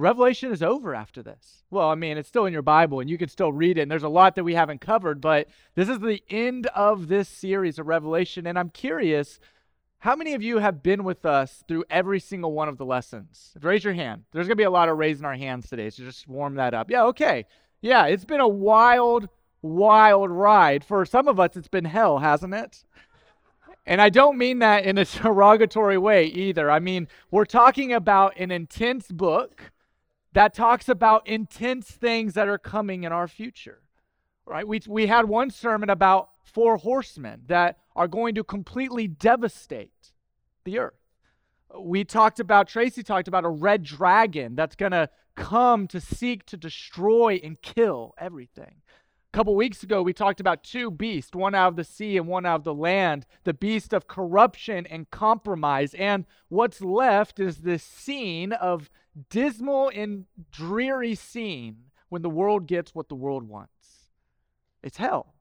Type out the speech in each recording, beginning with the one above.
Revelation is over after this. Well, I mean, it's still in your Bible and you can still read it, and there's a lot that we haven't covered, but this is the end of this series of Revelation. And I'm curious, how many of you have been with us through every single one of the lessons? Raise your hand. There's going to be a lot of raising our hands today, so just warm that up. Yeah, okay. Yeah, it's been a wild, wild ride. For some of us, it's been hell, hasn't it? And I don't mean that in a derogatory way either. I mean, we're talking about an intense book that talks about intense things that are coming in our future. Right? We, we had one sermon about four horsemen that are going to completely devastate the earth. We talked about, Tracy talked about a red dragon that's going to come to seek to destroy and kill everything. A couple weeks ago, we talked about two beasts, one out of the sea and one out of the land, the beast of corruption and compromise. And what's left is this scene of dismal and dreary scene when the world gets what the world wants. It's hell.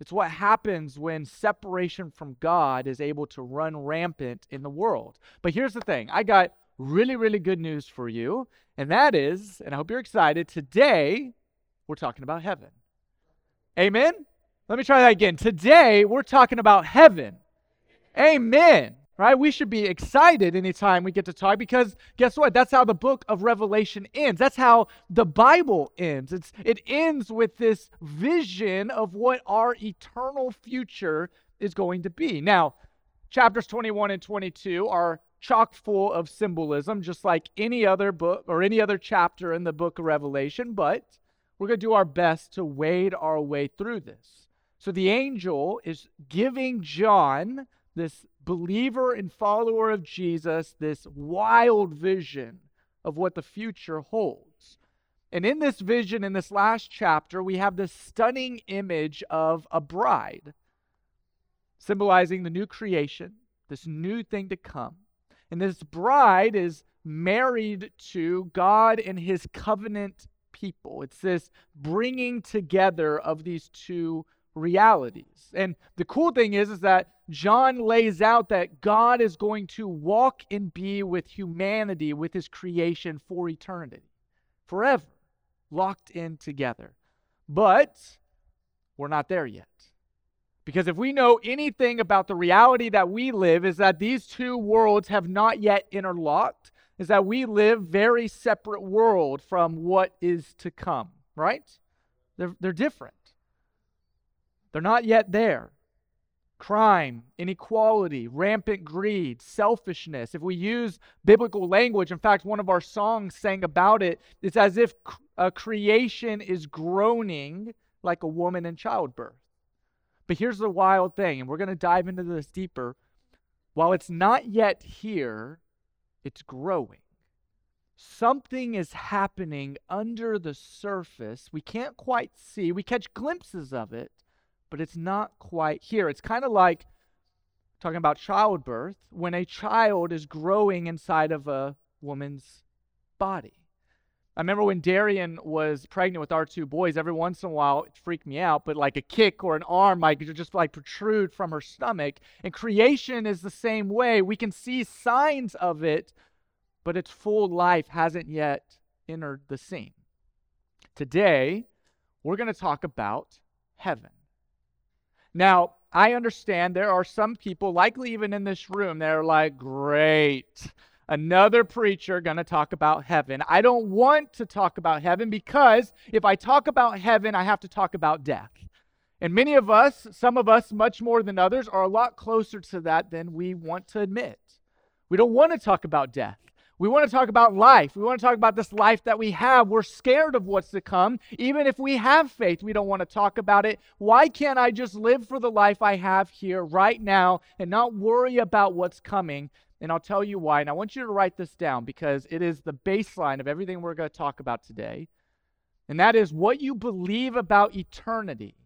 It's what happens when separation from God is able to run rampant in the world. But here's the thing I got really, really good news for you. And that is, and I hope you're excited, today we're talking about heaven. Amen? Let me try that again. Today we're talking about heaven. Amen right? We should be excited anytime we get to talk because guess what? That's how the book of Revelation ends. That's how the Bible ends. It's, it ends with this vision of what our eternal future is going to be. Now, chapters 21 and 22 are chock full of symbolism, just like any other book or any other chapter in the book of Revelation, but we're going to do our best to wade our way through this. So the angel is giving John this believer and follower of Jesus this wild vision of what the future holds. And in this vision, in this last chapter, we have this stunning image of a bride, symbolizing the new creation, this new thing to come. And this bride is married to God and his covenant people. It's this bringing together of these two realities. And the cool thing is is that John lays out that God is going to walk and be with humanity with his creation for eternity. Forever locked in together. But we're not there yet. Because if we know anything about the reality that we live is that these two worlds have not yet interlocked, is that we live very separate world from what is to come, right? They're, they're different. They're not yet there. Crime, inequality, rampant greed, selfishness. If we use biblical language, in fact, one of our songs sang about it, it's as if a creation is groaning like a woman in childbirth. But here's the wild thing, and we're going to dive into this deeper. While it's not yet here, it's growing. Something is happening under the surface. We can't quite see. We catch glimpses of it, but it's not quite here. It's kind of like talking about childbirth when a child is growing inside of a woman's body. I remember when Darian was pregnant with our two boys, every once in a while it freaked me out, but like a kick or an arm might just like protrude from her stomach. And creation is the same way. We can see signs of it, but its full life hasn't yet entered the scene. Today, we're going to talk about heaven. Now, I understand there are some people, likely even in this room, that are like, great, another preacher going to talk about heaven. I don't want to talk about heaven because if I talk about heaven, I have to talk about death. And many of us, some of us much more than others, are a lot closer to that than we want to admit. We don't want to talk about death. We want to talk about life. We want to talk about this life that we have. We're scared of what's to come. Even if we have faith, we don't want to talk about it. Why can't I just live for the life I have here right now and not worry about what's coming? And I'll tell you why. And I want you to write this down because it is the baseline of everything we're going to talk about today. And that is what you believe about eternity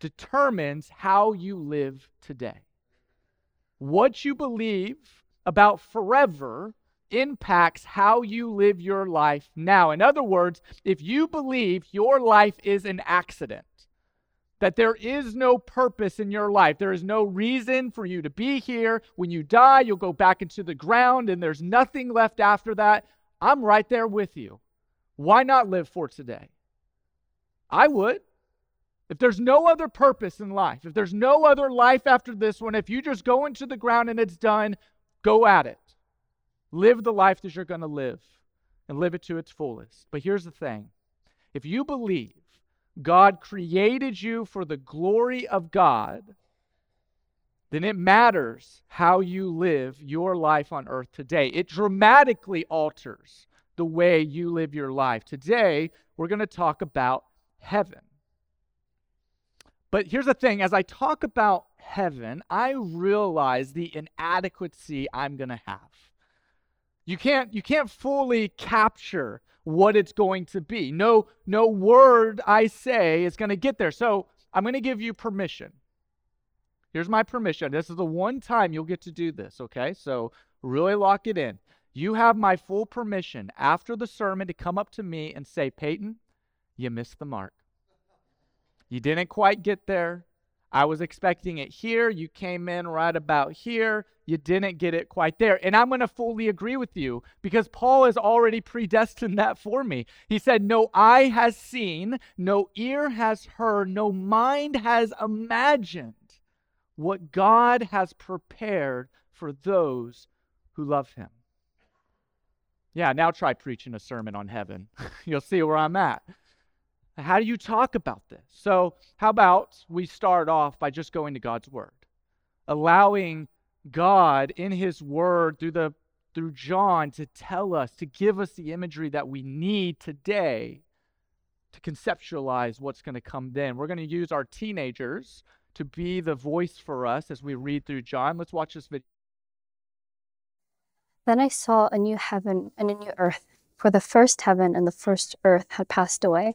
determines how you live today. What you believe about forever impacts how you live your life now. In other words, if you believe your life is an accident, that there is no purpose in your life, there is no reason for you to be here. When you die, you'll go back into the ground and there's nothing left after that. I'm right there with you. why not live for today? I would. If there's no other purpose in life, if there's no other life after this one, if you just go into the ground and it's done, go at it. Live the life that you're going to live and live it to its fullest. But here's the thing if you believe God created you for the glory of God, then it matters how you live your life on earth today. It dramatically alters the way you live your life. Today, we're going to talk about heaven. But here's the thing as I talk about heaven, I realize the inadequacy I'm going to have. You can't you can't fully capture what it's going to be. No no word I say is going to get there. So, I'm going to give you permission. Here's my permission. This is the one time you'll get to do this, okay? So, really lock it in. You have my full permission after the sermon to come up to me and say, Peyton, you missed the mark. You didn't quite get there. I was expecting it here. You came in right about here. You didn't get it quite there. And I'm going to fully agree with you because Paul has already predestined that for me. He said, No eye has seen, no ear has heard, no mind has imagined what God has prepared for those who love him. Yeah, now try preaching a sermon on heaven. You'll see where I'm at. How do you talk about this? So, how about we start off by just going to God's word, allowing God in his word through the through John to tell us, to give us the imagery that we need today to conceptualize what's going to come then. We're going to use our teenagers to be the voice for us as we read through John. Let's watch this video. Then I saw a new heaven and a new earth, for the first heaven and the first earth had passed away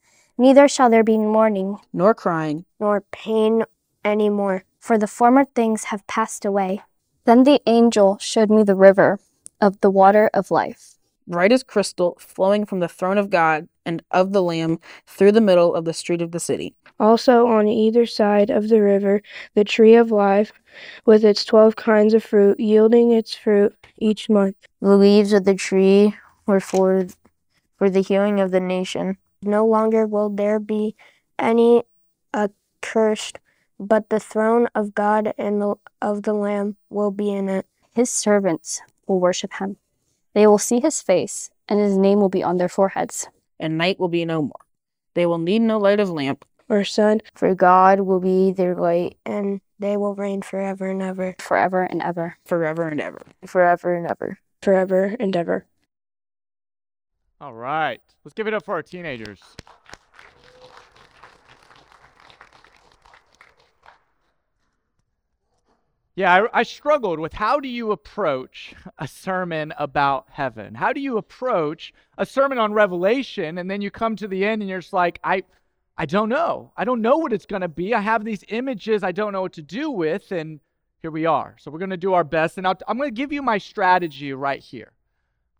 Neither shall there be mourning, nor crying, nor pain any more, for the former things have passed away. Then the angel showed me the river of the water of life, bright as crystal, flowing from the throne of God and of the Lamb through the middle of the street of the city. Also on either side of the river, the tree of life, with its twelve kinds of fruit, yielding its fruit each month. The leaves of the tree were for, for the healing of the nation. No longer will there be any accursed, but the throne of God and the, of the Lamb will be in it. His servants will worship him. They will see his face, and his name will be on their foreheads. And night will be no more. They will need no light of lamp or sun, for God will be their light, and they will reign forever and ever. Forever and ever. Forever and ever. Forever and ever. Forever and ever. All right. Let's give it up for our teenagers. Yeah, I, I, struggled with how do you approach a sermon about heaven? How do you approach a sermon on Revelation and then you come to the end and you're just like, I, I don't know. I don't know what it's going to be. I have these images I don't know what to do with, and here we are. So we're going to do our best, and i I'm going to give you my strategy right here.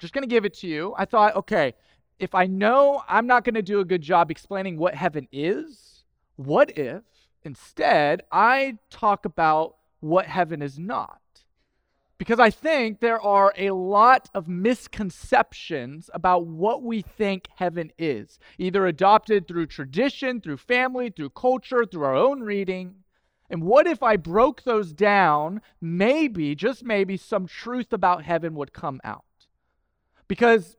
Just going to give it to you. I thought, okay, if I know I'm not going to do a good job explaining what heaven is, what if instead I talk about what heaven is not? Because I think there are a lot of misconceptions about what we think heaven is, either adopted through tradition, through family, through culture, through our own reading. And what if I broke those down? Maybe, just maybe, some truth about heaven would come out. Because,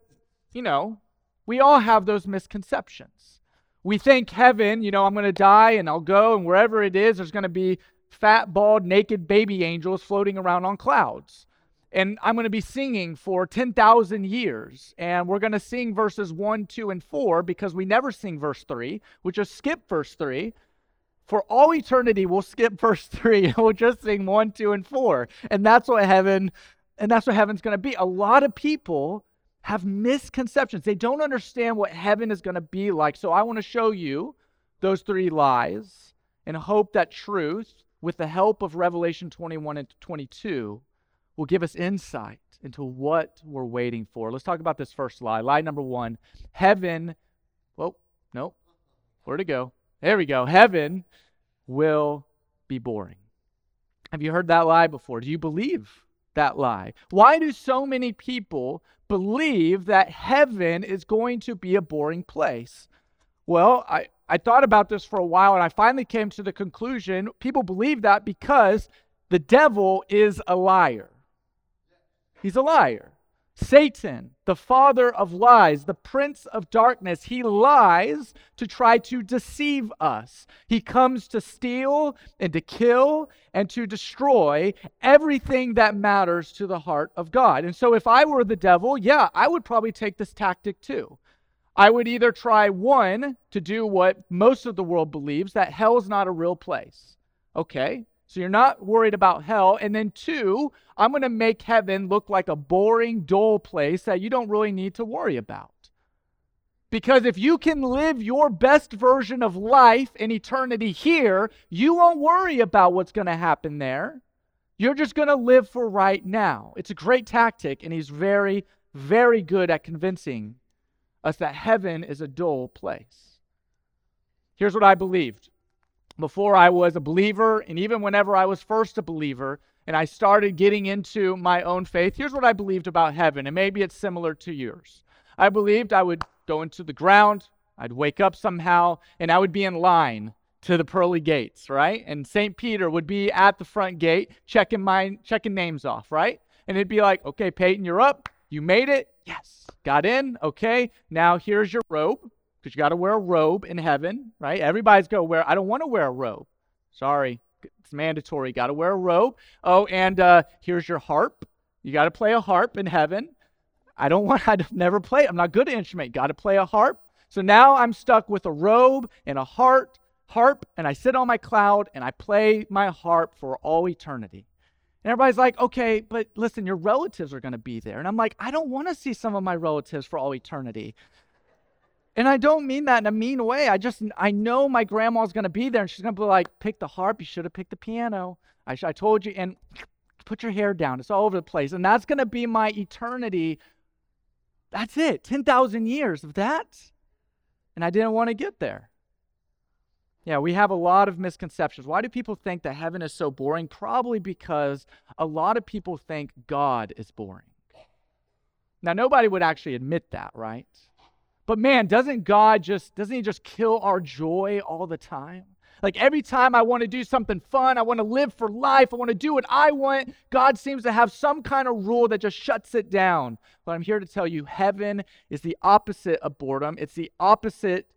you know, we all have those misconceptions. We think heaven, you know, I'm going to die and I'll go, and wherever it is, there's going to be fat, bald, naked baby angels floating around on clouds. And I'm going to be singing for 10,000 years. And we're going to sing verses 1, 2, and 4 because we never sing verse 3. We'll just skip verse 3. For all eternity, we'll skip verse 3 and we'll just sing 1, 2, and 4. And that's what heaven and that's what heaven's going to be. A lot of people have misconceptions. They don't understand what heaven is going to be like. So I want to show you those three lies and hope that truth, with the help of Revelation 21 and 22, will give us insight into what we're waiting for. Let's talk about this first lie. Lie number one heaven, whoa, no, where'd it go? There we go. Heaven will be boring. Have you heard that lie before? Do you believe that lie? Why do so many people believe that heaven is going to be a boring place? Well, I, I thought about this for a while and I finally came to the conclusion people believe that because the devil is a liar. He's a liar. Satan, the father of lies, the prince of darkness, he lies to try to deceive us. He comes to steal and to kill and to destroy everything that matters to the heart of God. And so, if I were the devil, yeah, I would probably take this tactic too. I would either try one to do what most of the world believes that hell's not a real place. Okay, so you're not worried about hell. And then, two, I'm going to make heaven look like a boring, dull place that you don't really need to worry about. Because if you can live your best version of life in eternity here, you won't worry about what's going to happen there. You're just going to live for right now. It's a great tactic, and he's very, very good at convincing us that heaven is a dull place. Here's what I believed before I was a believer, and even whenever I was first a believer, and I started getting into my own faith, here's what I believed about heaven, and maybe it's similar to yours. I believed I would go into the ground, I'd wake up somehow, and I would be in line to the pearly gates, right? And St. Peter would be at the front gate checking my checking names off, right? And it'd be like, okay, Peyton, you're up. You made it. Yes. Got in. Okay. Now here's your robe because you got to wear a robe in heaven, right? Everybody's going to wear, I don't want to wear a robe. Sorry, it's mandatory. Got to wear a robe. Oh, and uh, here's your harp. You got to play a harp in heaven. I don't want, I've never played, I'm not good at instrument. Got to play a harp. So now I'm stuck with a robe and a heart, harp, and I sit on my cloud and I play my harp for all eternity. And everybody's like, okay, but listen, your relatives are going to be there. And I'm like, I don't want to see some of my relatives for all eternity. And I don't mean that in a mean way. I just, I know my grandma's to be there and she's to be like, pick the harp. You should have picked the piano. I, I told you. And put your hair down. It's all over the place. And that's to be my eternity. That's it. 10,000 years of that. And I didn't want to get there. Yeah, we have a lot of misconceptions. Why do people think that heaven is so boring? Probably because a lot of people think God is boring. Now, nobody would actually admit that, right? But man, doesn't God just, doesn't He just kill our joy all the time? Like every time I want to do something fun, I want to live for life, I want to do what I want, God seems to have some kind of rule that just shuts it down. But I'm here to tell you heaven is the opposite of boredom, it's the opposite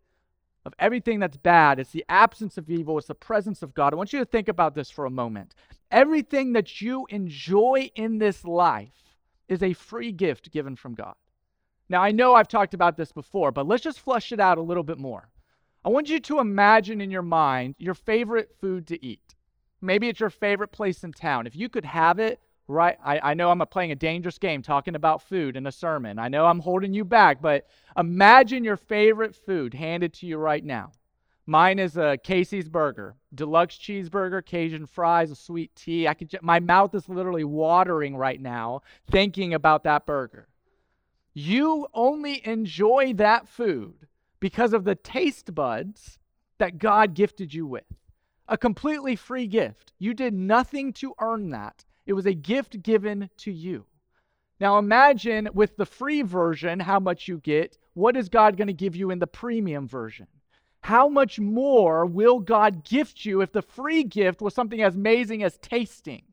of everything that's bad. It's the absence of evil, it's the presence of God. I want you to think about this for a moment. Everything that you enjoy in this life is a free gift given from God. Now, I know I've talked about this before, but let's just flush it out a little bit more. I want you to imagine in your mind your favorite food to eat. Maybe it's your favorite place in town. If you could have it right, I, I know I'm playing a dangerous game talking about food in a sermon. I know I'm holding you back, but imagine your favorite food handed to you right now. Mine is a Casey's burger, deluxe cheeseburger, Cajun fries, a sweet tea. I could, my mouth is literally watering right now thinking about that burger. You only enjoy that food because of the taste buds that God gifted you with. A completely free gift. You did nothing to earn that, it was a gift given to you. Now imagine with the free version how much you get. What is God going to give you in the premium version? How much more will God gift you if the free gift was something as amazing as tasting?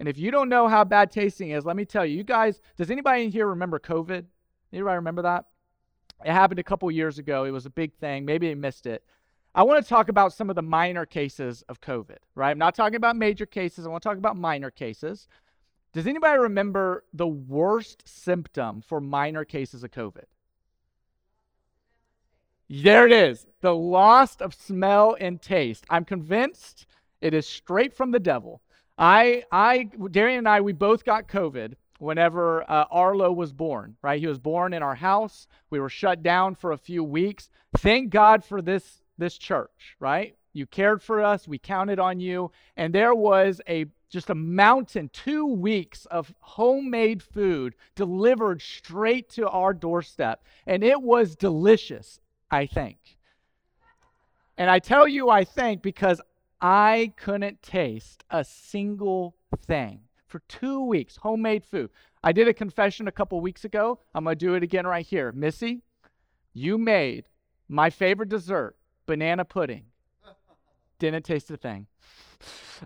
And if you don't know how bad tasting is, let me tell you, you guys, does anybody in here remember COVID? Anybody remember that? It happened a couple years ago. It was a big thing. Maybe they missed it. I want to talk about some of the minor cases of COVID, right? I'm not talking about major cases. I want to talk about minor cases. Does anybody remember the worst symptom for minor cases of COVID? There it is the loss of smell and taste. I'm convinced it is straight from the devil. I, I, Darian and I, we both got COVID. whenever uh, Arlo was born, right? He was born in our house. We were shut down for a few weeks. Thank God for this this church, right? You cared for us, we counted on you, and there was a just a mountain, 2 weeks of homemade food delivered straight to our doorstep, and it was delicious, I think. And I tell you I think because I couldn't taste a single thing for two weeks, homemade food. I did a confession a couple weeks ago. I'm going to do it again right here. Missy, you made my favorite dessert, banana pudding. Didn't taste a thing.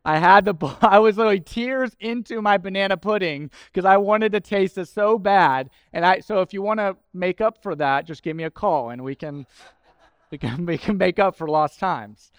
I had the I was literally tears into my banana pudding because I wanted to taste it so bad. And I so if you want to make up for that, just give me a call and we can we can we can make up for lost times.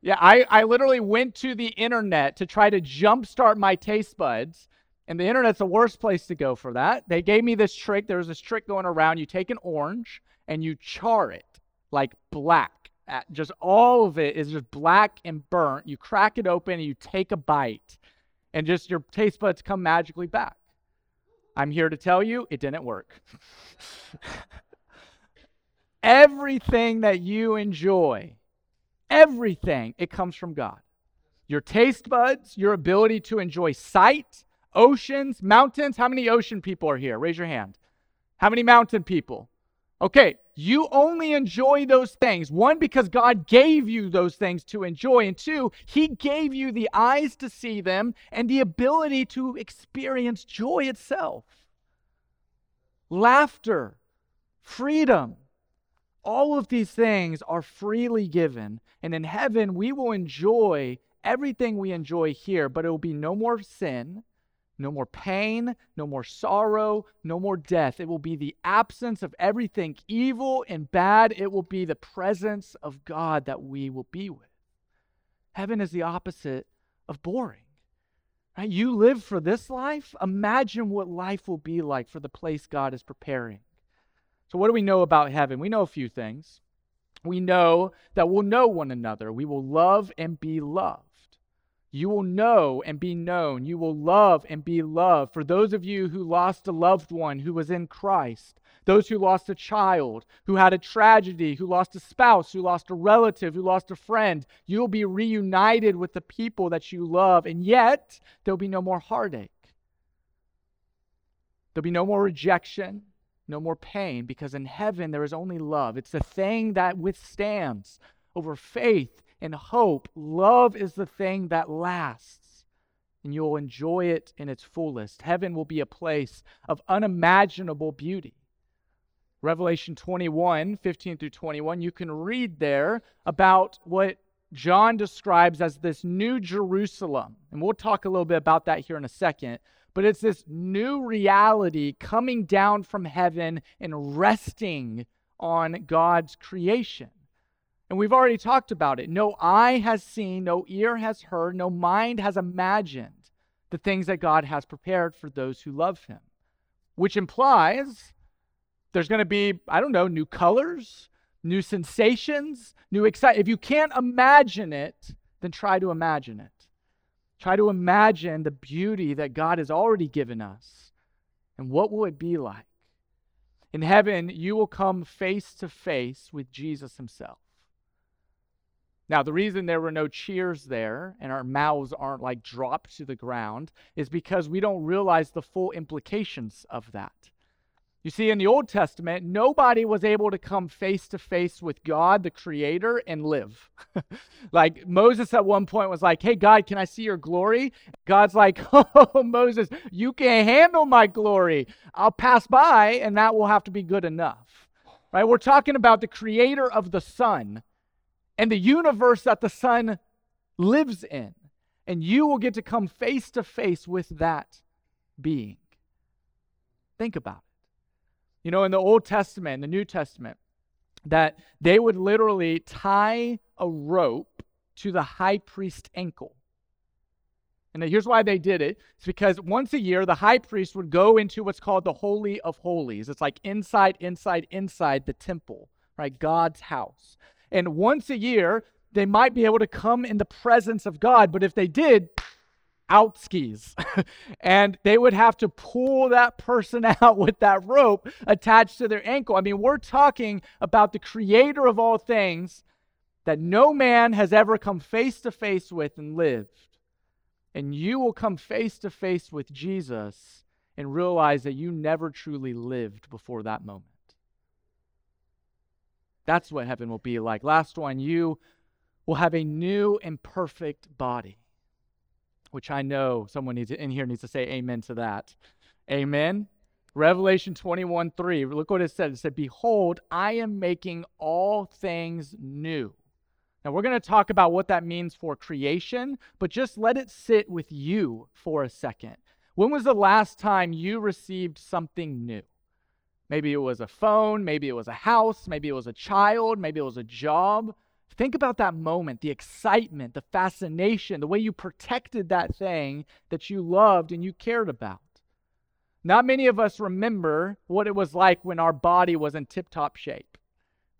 Yeah, I, I literally went to the internet to try to jumpstart my taste buds. And the internet's the worst place to go for that. They gave me this trick. There was this trick going around. You take an orange and you char it like black. Just all of it is just black and burnt. You crack it open and you take a bite, and just your taste buds come magically back. I'm here to tell you it didn't work. Everything that you enjoy Everything, it comes from God. Your taste buds, your ability to enjoy sight, oceans, mountains. How many ocean people are here? Raise your hand. How many mountain people? Okay, you only enjoy those things. One, because God gave you those things to enjoy. And two, He gave you the eyes to see them and the ability to experience joy itself. Laughter, freedom, all of these things are freely given. And in heaven, we will enjoy everything we enjoy here, but it will be no more sin, no more pain, no more sorrow, no more death. It will be the absence of everything evil and bad. It will be the presence of God that we will be with. Heaven is the opposite of boring. You live for this life. Imagine what life will be like for the place God is preparing. So, what do we know about heaven? We know a few things. We know that we'll know one another, we will love and be loved. You will know and be known. You will love and be loved. For those of you who lost a loved one who was in Christ, those who lost a child, who had a tragedy, who lost a spouse, who lost a relative, who lost a friend, you will be reunited with the people that you love, and yet there'll be no more heartache. There'll be no more rejection no more pain, because in heaven there is only love. It's the thing that withstands over faith and hope. Love is the thing that lasts, and you'll enjoy it in its fullest. Heaven will be a place of unimaginable beauty. Revelation 21, 15 through 21, you can read there about what John describes as this new Jerusalem. And we'll talk a little bit about that here in a second but it's this new reality coming down from heaven and resting on God's creation. And we've already talked about it. No eye has seen, no ear has heard, no mind has imagined the things that God has prepared for those who love Him, which implies there's going to be, I don't know, new colors, new sensations, new excitement. If you can't imagine it, then try to imagine it. Try to imagine the beauty that God has already given us. And what will it be like? In heaven, you will come face to face with Jesus himself. Now, the reason there were no cheers there and our mouths aren't like dropped to the ground is because we don't realize the full implications of that. You see, in the Old Testament, nobody was able to come face to face with God, the Creator, and live. like Moses at one point was like, Hey, God, can I see your glory? God's like, Oh, Moses, you can't handle my glory. I'll pass by, and that will have to be good enough. Right? We're talking about the Creator of the sun and the universe that the sun lives in. And you will get to come face to face with that being. Think about it you know, in the Old Testament, the New Testament, that they would literally tie a rope to the high priest's ankle. And here's why they did it. It's because once a year, the high priest would go into what's called the Holy of Holies. It's like inside, inside, inside the temple, right? God's house. And once a year, they might be able to come in the presence of God, but if they did, outskis. and they would have to pull that person out with that rope attached to their ankle. I mean, we're talking about the creator of all things that no man has ever come face to face with and lived. And you will come face to face with Jesus and realize that you never truly lived before that moment. That's what heaven will be like. Last one, you will have a new and perfect body, which I know someone needs in here needs to say amen to that. Amen. Revelation 21 3, look what it said. It said, Behold, I am making all things new. Now, we're going to talk about what that means for creation, but just let it sit with you for a second. When was the last time you received something new? Maybe it was a phone, maybe it was a house, maybe it was a child, maybe it was a job. Think about that moment, the excitement, the fascination, the way you protected that thing that you loved and you cared about. Not many of us remember what it was like when our body was in tip top shape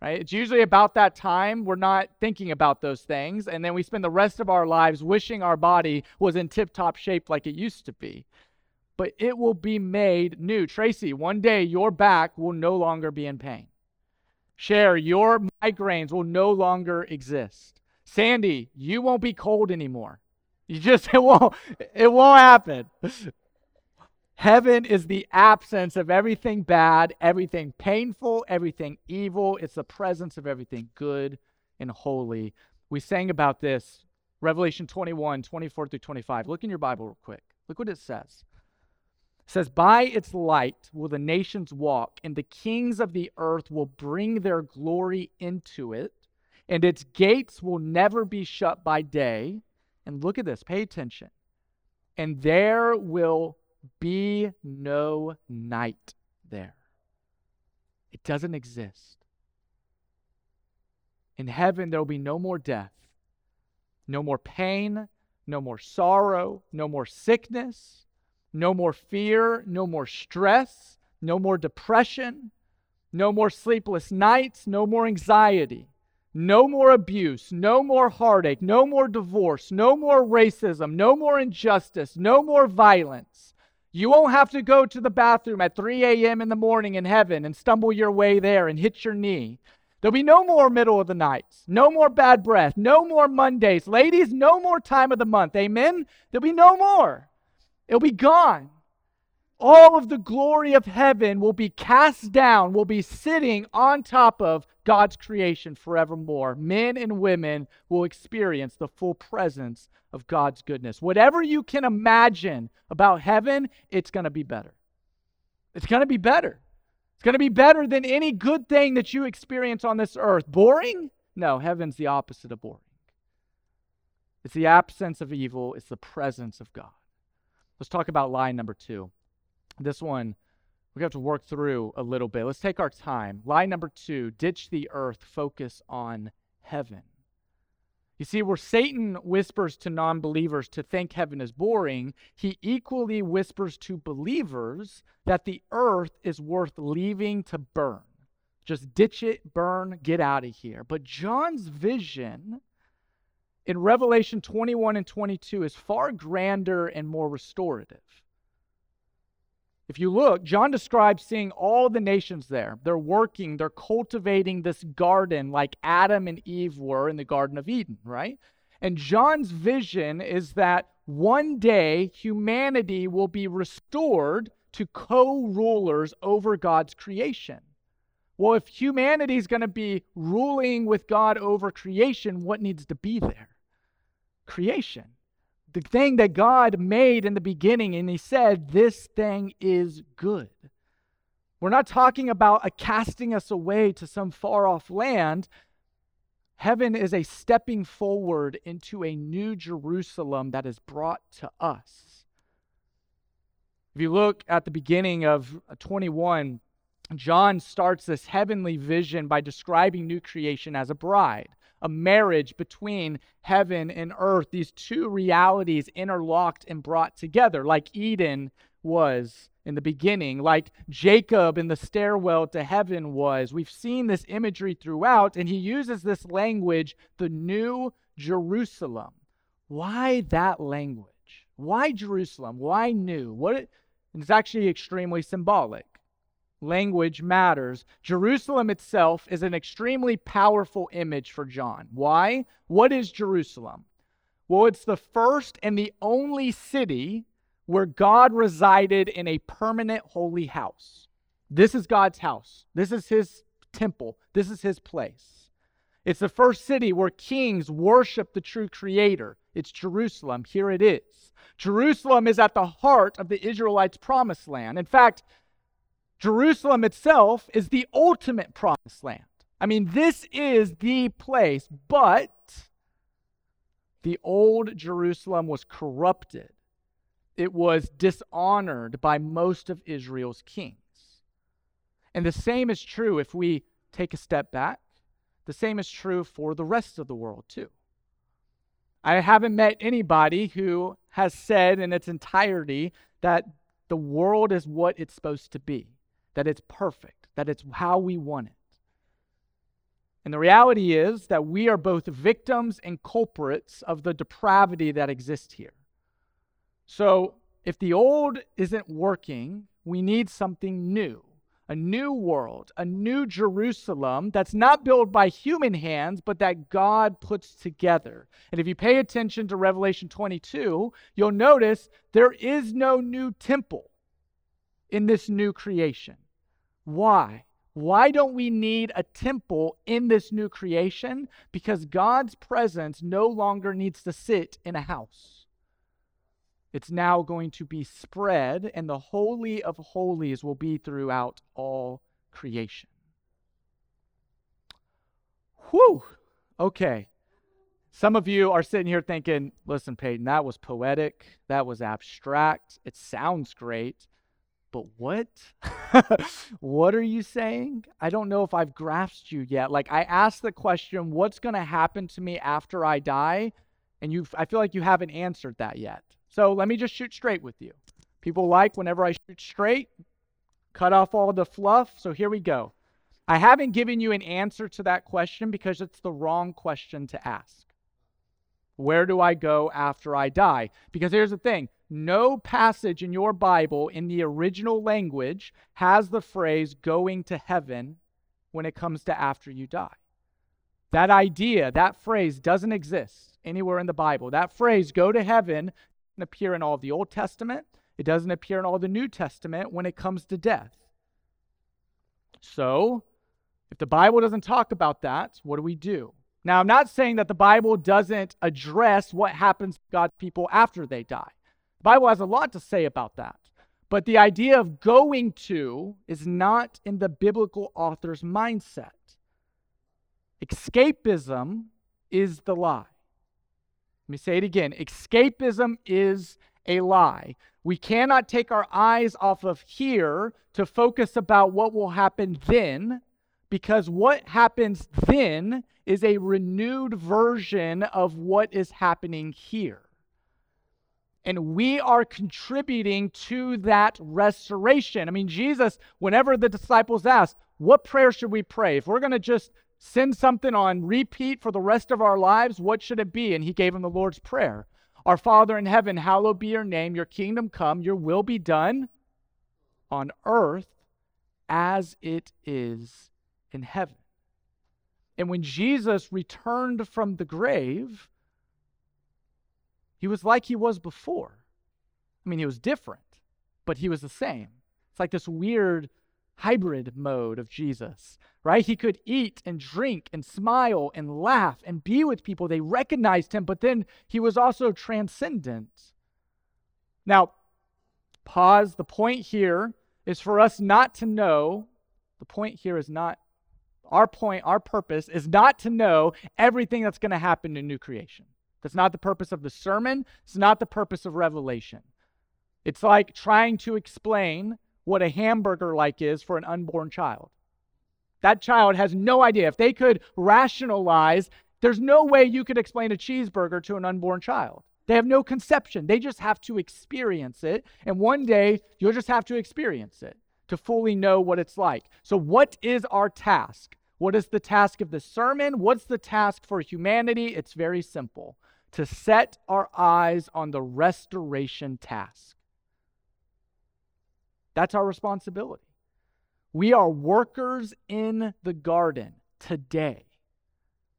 right? It's usually about that time we're not thinking about those things, and then we spend the rest of our lives wishing our body was in tip top shape like it used to be. But it will be made new. Tracy, one day your back will no longer be in pain. Share, your migraines will no longer exist. Sandy, you won't be cold anymore. You just it won't it won't happen. Heaven is the absence of everything bad, everything painful, everything evil. It's the presence of everything good and holy. We sang about this, Revelation 21, 24 through 25. Look in your Bible real quick. Look what it says. Says, By its light will the nations walk, and the kings of the earth will bring their glory into it, and its gates will never be shut by day. And look at this, pay attention. And there will be no night there. It doesn't exist. In heaven, there will be no more death, no more pain, no more sorrow, no more sickness, no more fear, no more stress, no more depression, no more sleepless nights, no more anxiety. No more abuse, no more heartache, no more divorce, no more racism, no more injustice, no more violence, you won't have to go to the bathroom at 3 a.m. in the morning in heaven and stumble your way there and hit your knee. There'll be no more middle of the nights, no more bad breath, no more Mondays. Ladies, no more time of the month. Amen? There'll be no more. It'll be gone all of the glory of heaven will be cast down, will be sitting on top of God's creation forevermore. Men and women will experience the full presence of God's goodness. Whatever you can imagine about heaven, it's going to be better. It's going to be better. It's going to be better than any good thing that you experience on this earth. Boring? No, heaven's the opposite of boring. It's the absence of evil, it's the presence of God. Let's talk about lie number two. This one we have to work through a little bit. Let's take our time. Lie number two ditch the earth, focus on heaven. You see, where Satan whispers to non believers to think heaven is boring, he equally whispers to believers that the earth is worth leaving to burn. Just ditch it, burn, get out of here. But John's vision in Revelation 21 and 22 is far grander and more restorative. If you look, John describes seeing all the nations there. They're working, they're cultivating this garden like Adam and Eve were in the Garden of Eden, right? And John's vision is that one day humanity will be restored to co rulers over God's creation. Well, if humanity is going to be ruling with God over creation, what needs to be there? Creation the thing that God made in the beginning, and He said, This thing is good. We're not talking about a casting us away to some far off land. Heaven is a stepping forward into a new Jerusalem that is brought to us. If you look at the beginning of uh, 21, John starts this heavenly vision by describing new creation as a bride a marriage between heaven and earth, these two realities interlocked and brought together, like Eden was in the beginning, like Jacob in the stairwell to heaven was. We've seen this imagery throughout, and he uses this language, the new Jerusalem. Why that language? Why Jerusalem? Why new? What it's actually extremely symbolic. Language matters. Jerusalem itself is an extremely powerful image for John. Why? What is Jerusalem? Well, it's the first and the only city where God resided in a permanent holy house. This is God's house. This is his temple. This is his place. It's the first city where kings worship the true creator. It's Jerusalem. Here it is. Jerusalem is at the heart of the Israelites' promised land. In fact, Jerusalem itself is the ultimate promised land. I mean, this is the place, but the old Jerusalem was corrupted it was dishonored by most of Israel's kings. And the same is true if we take a step back. The same is true for the rest of the world, too. I haven't met anybody who has said in its entirety that the world is what it's supposed to be, that it's perfect, that it's how we want it. And the reality is that we are both victims and culprits of the depravity that exists here. So, if the old isn't working, we need something new a new world, a new Jerusalem that's not built by human hands, but that God puts together. And if you pay attention to Revelation 22, you'll notice there is no new temple in this new creation. Why? Why don't we need a temple in this new creation? Because God's presence no longer needs to sit in a house. It's now going to be spread, and the Holy of Holies will be throughout all creation. Whew. Okay. Some of you are sitting here thinking, listen, Peyton, that was poetic. That was abstract. It sounds great. But what? what are you saying? I don't know if I've grasped you yet. Like, I asked the question, what's going to happen to me after I die? And you I feel like you haven't answered that yet. So let me just shoot straight with you. People like whenever I shoot straight, cut off all the fluff. So here we go. I haven't given you an answer to that question because it's the wrong question to ask. Where do I go after I die? Because here's the thing no passage in your Bible in the original language has the phrase going to heaven when it comes to after you die. That idea, that phrase doesn't exist anywhere in the Bible. That phrase, go to heaven, doesn't appear in all of the Old Testament. It doesn't appear in all the New Testament when it comes to death. So, if the Bible doesn't talk about that, what do we do? Now, I'm not saying that the Bible doesn't address what happens to God's people after they die. The Bible has a lot to say about that. But the idea of going to is not in the biblical author's mindset. Escapism is the lie. Let me say it again escapism is a lie. We cannot take our eyes off of here to focus about what will happen then, because what happens then is a renewed version of what is happening here. And we are contributing to that restoration. I mean, Jesus, whenever the disciples asked, What prayer should we pray? If we're going to just send something on repeat for the rest of our lives, what should it be? And he gave them the Lord's Prayer Our Father in heaven, hallowed be your name, your kingdom come, your will be done on earth as it is in heaven. And when Jesus returned from the grave, he was like he was before. I mean, he was different, but he was the same. It's like this weird hybrid mode of Jesus, right? He could eat and drink and smile and laugh and be with people. They recognized him, but then he was also transcendent. Now, pause. The point here is for us not to know, the point here is not, our point, our purpose is not to know everything that's going to happen in new creation. That's not the purpose of the sermon. It's not the purpose of Revelation. It's like trying to explain what a hamburger like is for an unborn child. That child has no idea. If they could rationalize, there's no way you could explain a cheeseburger to an unborn child. They have no conception. They just have to experience it. And one day, you'll just have to experience it to fully know what it's like. So, what is our task? What is the task of the sermon? What's the task for humanity? It's very simple to set our eyes on the restoration task. That's our responsibility. We are workers in the garden today,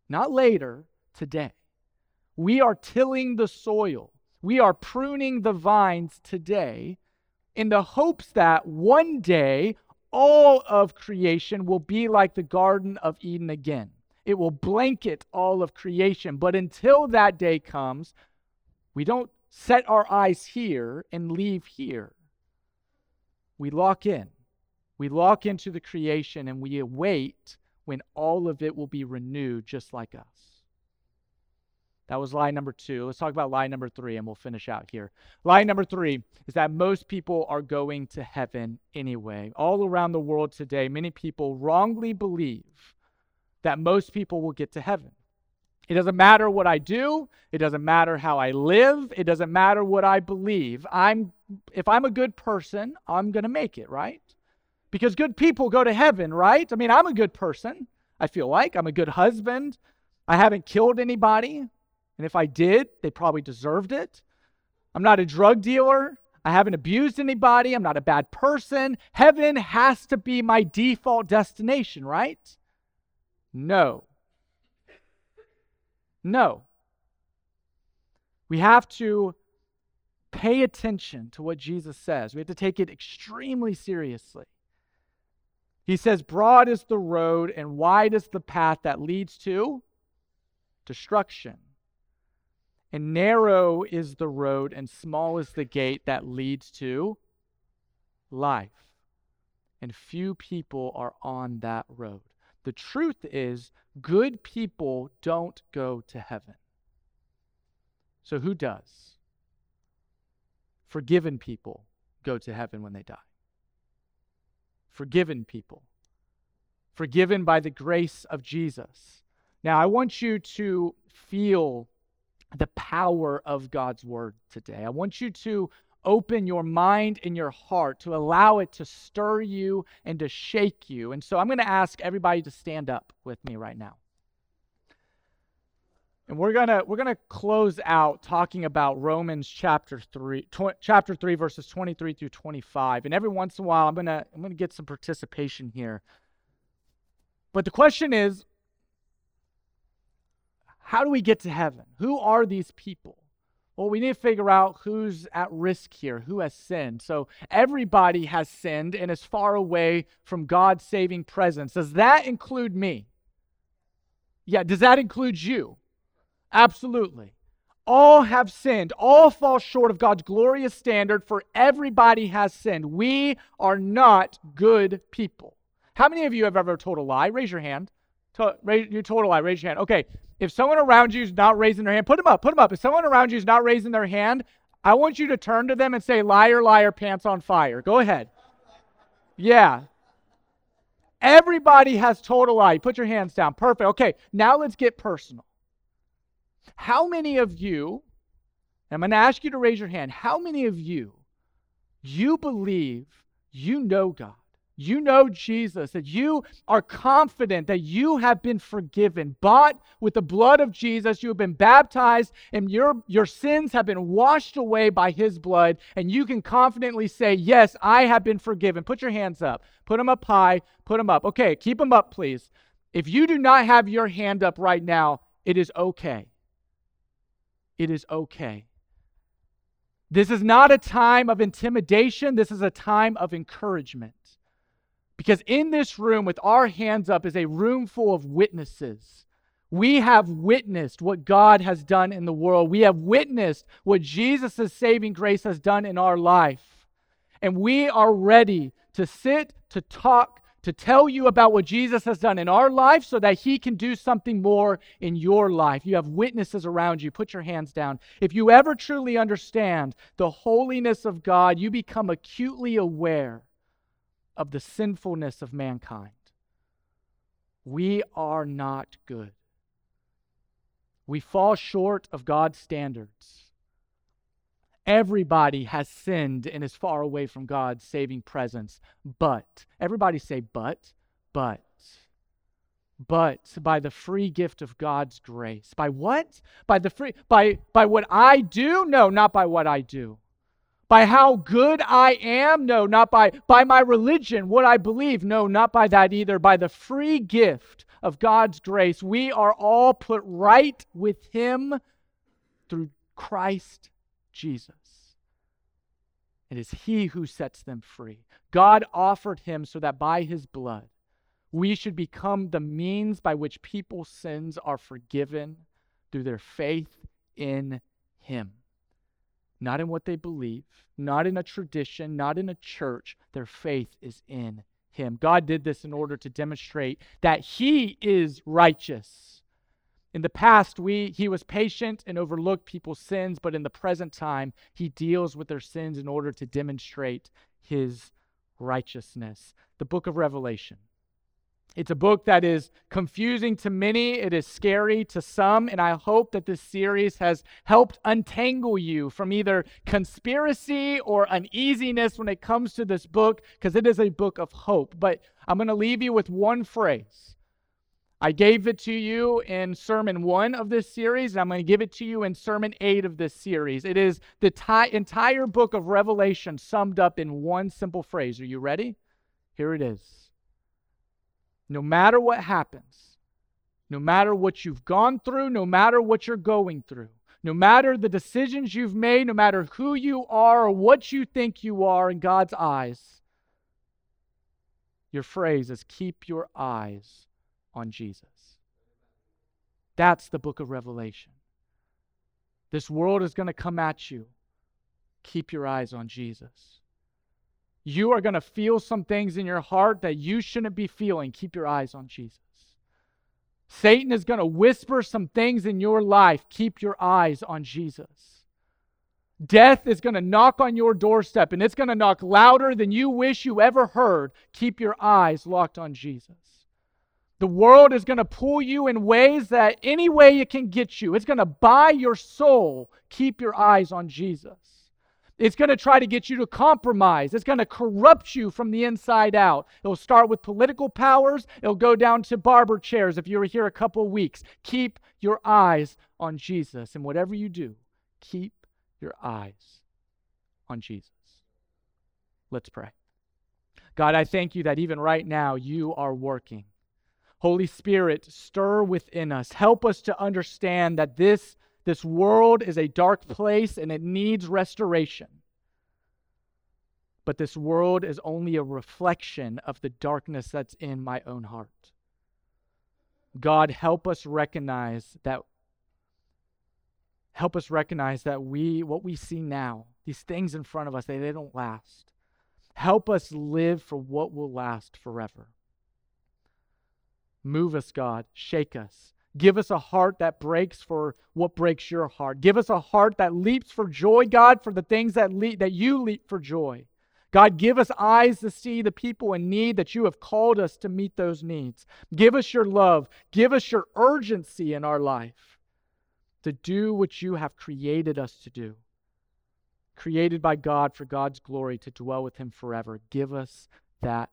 not later, today. We are tilling the soil, we are pruning the vines today in the hopes that one day all of creation will be like the Garden of Eden again. It will blanket all of creation. But until that day comes, we don't set our eyes here and leave here. We lock in. We lock into the creation and we await when all of it will be renewed just like us. That was lie number two. Let's talk about lie number three and we'll finish out here. Lie number three is that most people are going to heaven anyway. All around the world today, many people wrongly believe that most people will get to heaven. It doesn't matter what I do, it doesn't matter how I live, it doesn't matter what I believe. I'm if I'm a good person, I'm going to make it, right? Because good people go to heaven, right? I mean, I'm a good person. I feel like I'm a good husband. I haven't killed anybody. And if I did, they probably deserved it. I'm not a drug dealer. I haven't abused anybody. I'm not a bad person. Heaven has to be my default destination, right? No. No. We have to pay attention to what Jesus says. We have to take it extremely seriously. He says, Broad is the road and wide is the path that leads to destruction. And narrow is the road, and small is the gate that leads to life. And few people are on that road. The truth is, good people don't go to heaven. So who does? Forgiven people go to heaven when they die. Forgiven people. Forgiven by the grace of Jesus. Now, I want you to feel the power of God's word today. I want you to open your mind and your heart to allow it to stir you and to shake you. And so I'm going to ask everybody to stand up with me right now. And we're going to we're going to close out talking about Romans chapter 3 tw- chapter 3 verses 23 through 25. And every once in a while I'm going to I'm going to get some participation here. But the question is how do we get to heaven? Who are these people? Well, we need to figure out who's at risk here, who has sinned. So everybody has sinned and is far away from God's saving presence. Does that include me? Yeah, does that include you? Absolutely. All have sinned. All fall short of God's glorious standard, for everybody has sinned. We are not good people. How many of you have ever told a lie? Raise your hand. To, raise, you told a lie. Raise your hand. Okay, if someone around you is not raising their hand, put them up, put them up. If someone around you is not raising their hand, I want you to turn to them and say, liar, liar, pants on fire. Go ahead. Yeah. Everybody has told a lie. Put your hands down. Perfect. Okay, now let's get personal. How many of you, I'm going to ask you to raise your hand, how many of you, you believe you know God? You know Jesus, that you are confident that you have been forgiven, bought with the blood of Jesus, you have been baptized, and your, your sins have been washed away by his blood, and you can confidently say, Yes, I have been forgiven. Put your hands up. Put them up high. Put them up. Okay, keep them up, please. If you do not have your hand up right now, it is okay. It is okay. This is not a time of intimidation. This is a time of encouragement. Because in this room, with our hands up, is a room full of witnesses. We have witnessed what God has done in the world. We have witnessed what Jesus' saving grace has done in our life. And we are ready to sit, to talk, to tell you about what Jesus has done in our life so that he can do something more in your life. You have witnesses around you. Put your hands down. If you ever truly understand the holiness of God, you become acutely aware of the sinfulness of mankind. We are not good. We fall short of God's standards. Everybody has sinned and is far away from God's saving presence. But, everybody say, but, but. but by the free gift of God's grace. By what? By the free by by what I do? No, not by what I do. By how good I am? No, not by by my religion, what I believe. No, not by that either. By the free gift of God's grace, we are all put right with him through Christ Jesus. It is he who sets them free. God offered him so that by his blood we should become the means by which people's sins are forgiven through their faith in Him. Not in what they believe, not in a tradition, not in a church. Their faith is in Him. God did this in order to demonstrate that He is righteous. In the past, we, he was patient and overlooked people's sins, but in the present time, he deals with their sins in order to demonstrate his righteousness. The book of Revelation it's a book that is confusing to many, it is scary to some, and I hope that this series has helped untangle you from either conspiracy or uneasiness when it comes to this book, because it is a book of hope. But I'm going to leave you with one phrase. I gave it to you in sermon one of this series, and I'm going to give it to you in sermon eight of this series. It is the ti- entire book of Revelation summed up in one simple phrase. Are you ready? Here it is no matter what happens, no matter what you've gone through, no matter what you're going through, no matter the decisions you've made, no matter who you are or what you think you are in God's eyes, your phrase is keep your eyes on Jesus. That's the book of Revelation. This world is going to come at you. Keep your eyes on Jesus. You are going to feel some things in your heart that you shouldn't be feeling. Keep your eyes on Jesus. Satan is going to whisper some things in your life. Keep your eyes on Jesus. Death is going to knock on your doorstep and it's going to knock louder than you wish you ever heard. Keep your eyes locked on Jesus. The world is going to pull you in ways that any way it can get you, it's going to buy your soul. Keep your eyes on Jesus. It's going to try to get you to compromise. It's going to corrupt you from the inside out. It'll start with political powers, it'll go down to barber chairs if you were here a couple weeks. Keep your eyes on Jesus. And whatever you do, keep your eyes on Jesus. Let's pray. God, I thank you that even right now you are working. Holy Spirit, stir within us. Help us to understand that this this world is a dark place and it needs restoration. But this world is only a reflection of the darkness that's in my own heart. God, help us recognize that help us recognize that we what we see now, these things in front of us, they, they don't last. Help us live for what will last forever. Move us, God. Shake us. Give us a heart that breaks for what breaks your heart. Give us a heart that leaps for joy, God, for the things that, leap, that you leap for joy. God, give us eyes to see the people in need that you have called us to meet those needs. Give us your love. Give us your urgency in our life to do what you have created us to do. Created by God for God's glory to dwell with Him forever. Give us that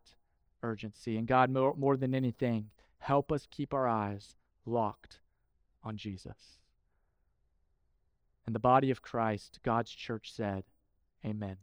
urgency. And God, more, more than anything, help us keep our eyes locked on Jesus. And the body of Christ, God's church said, Amen.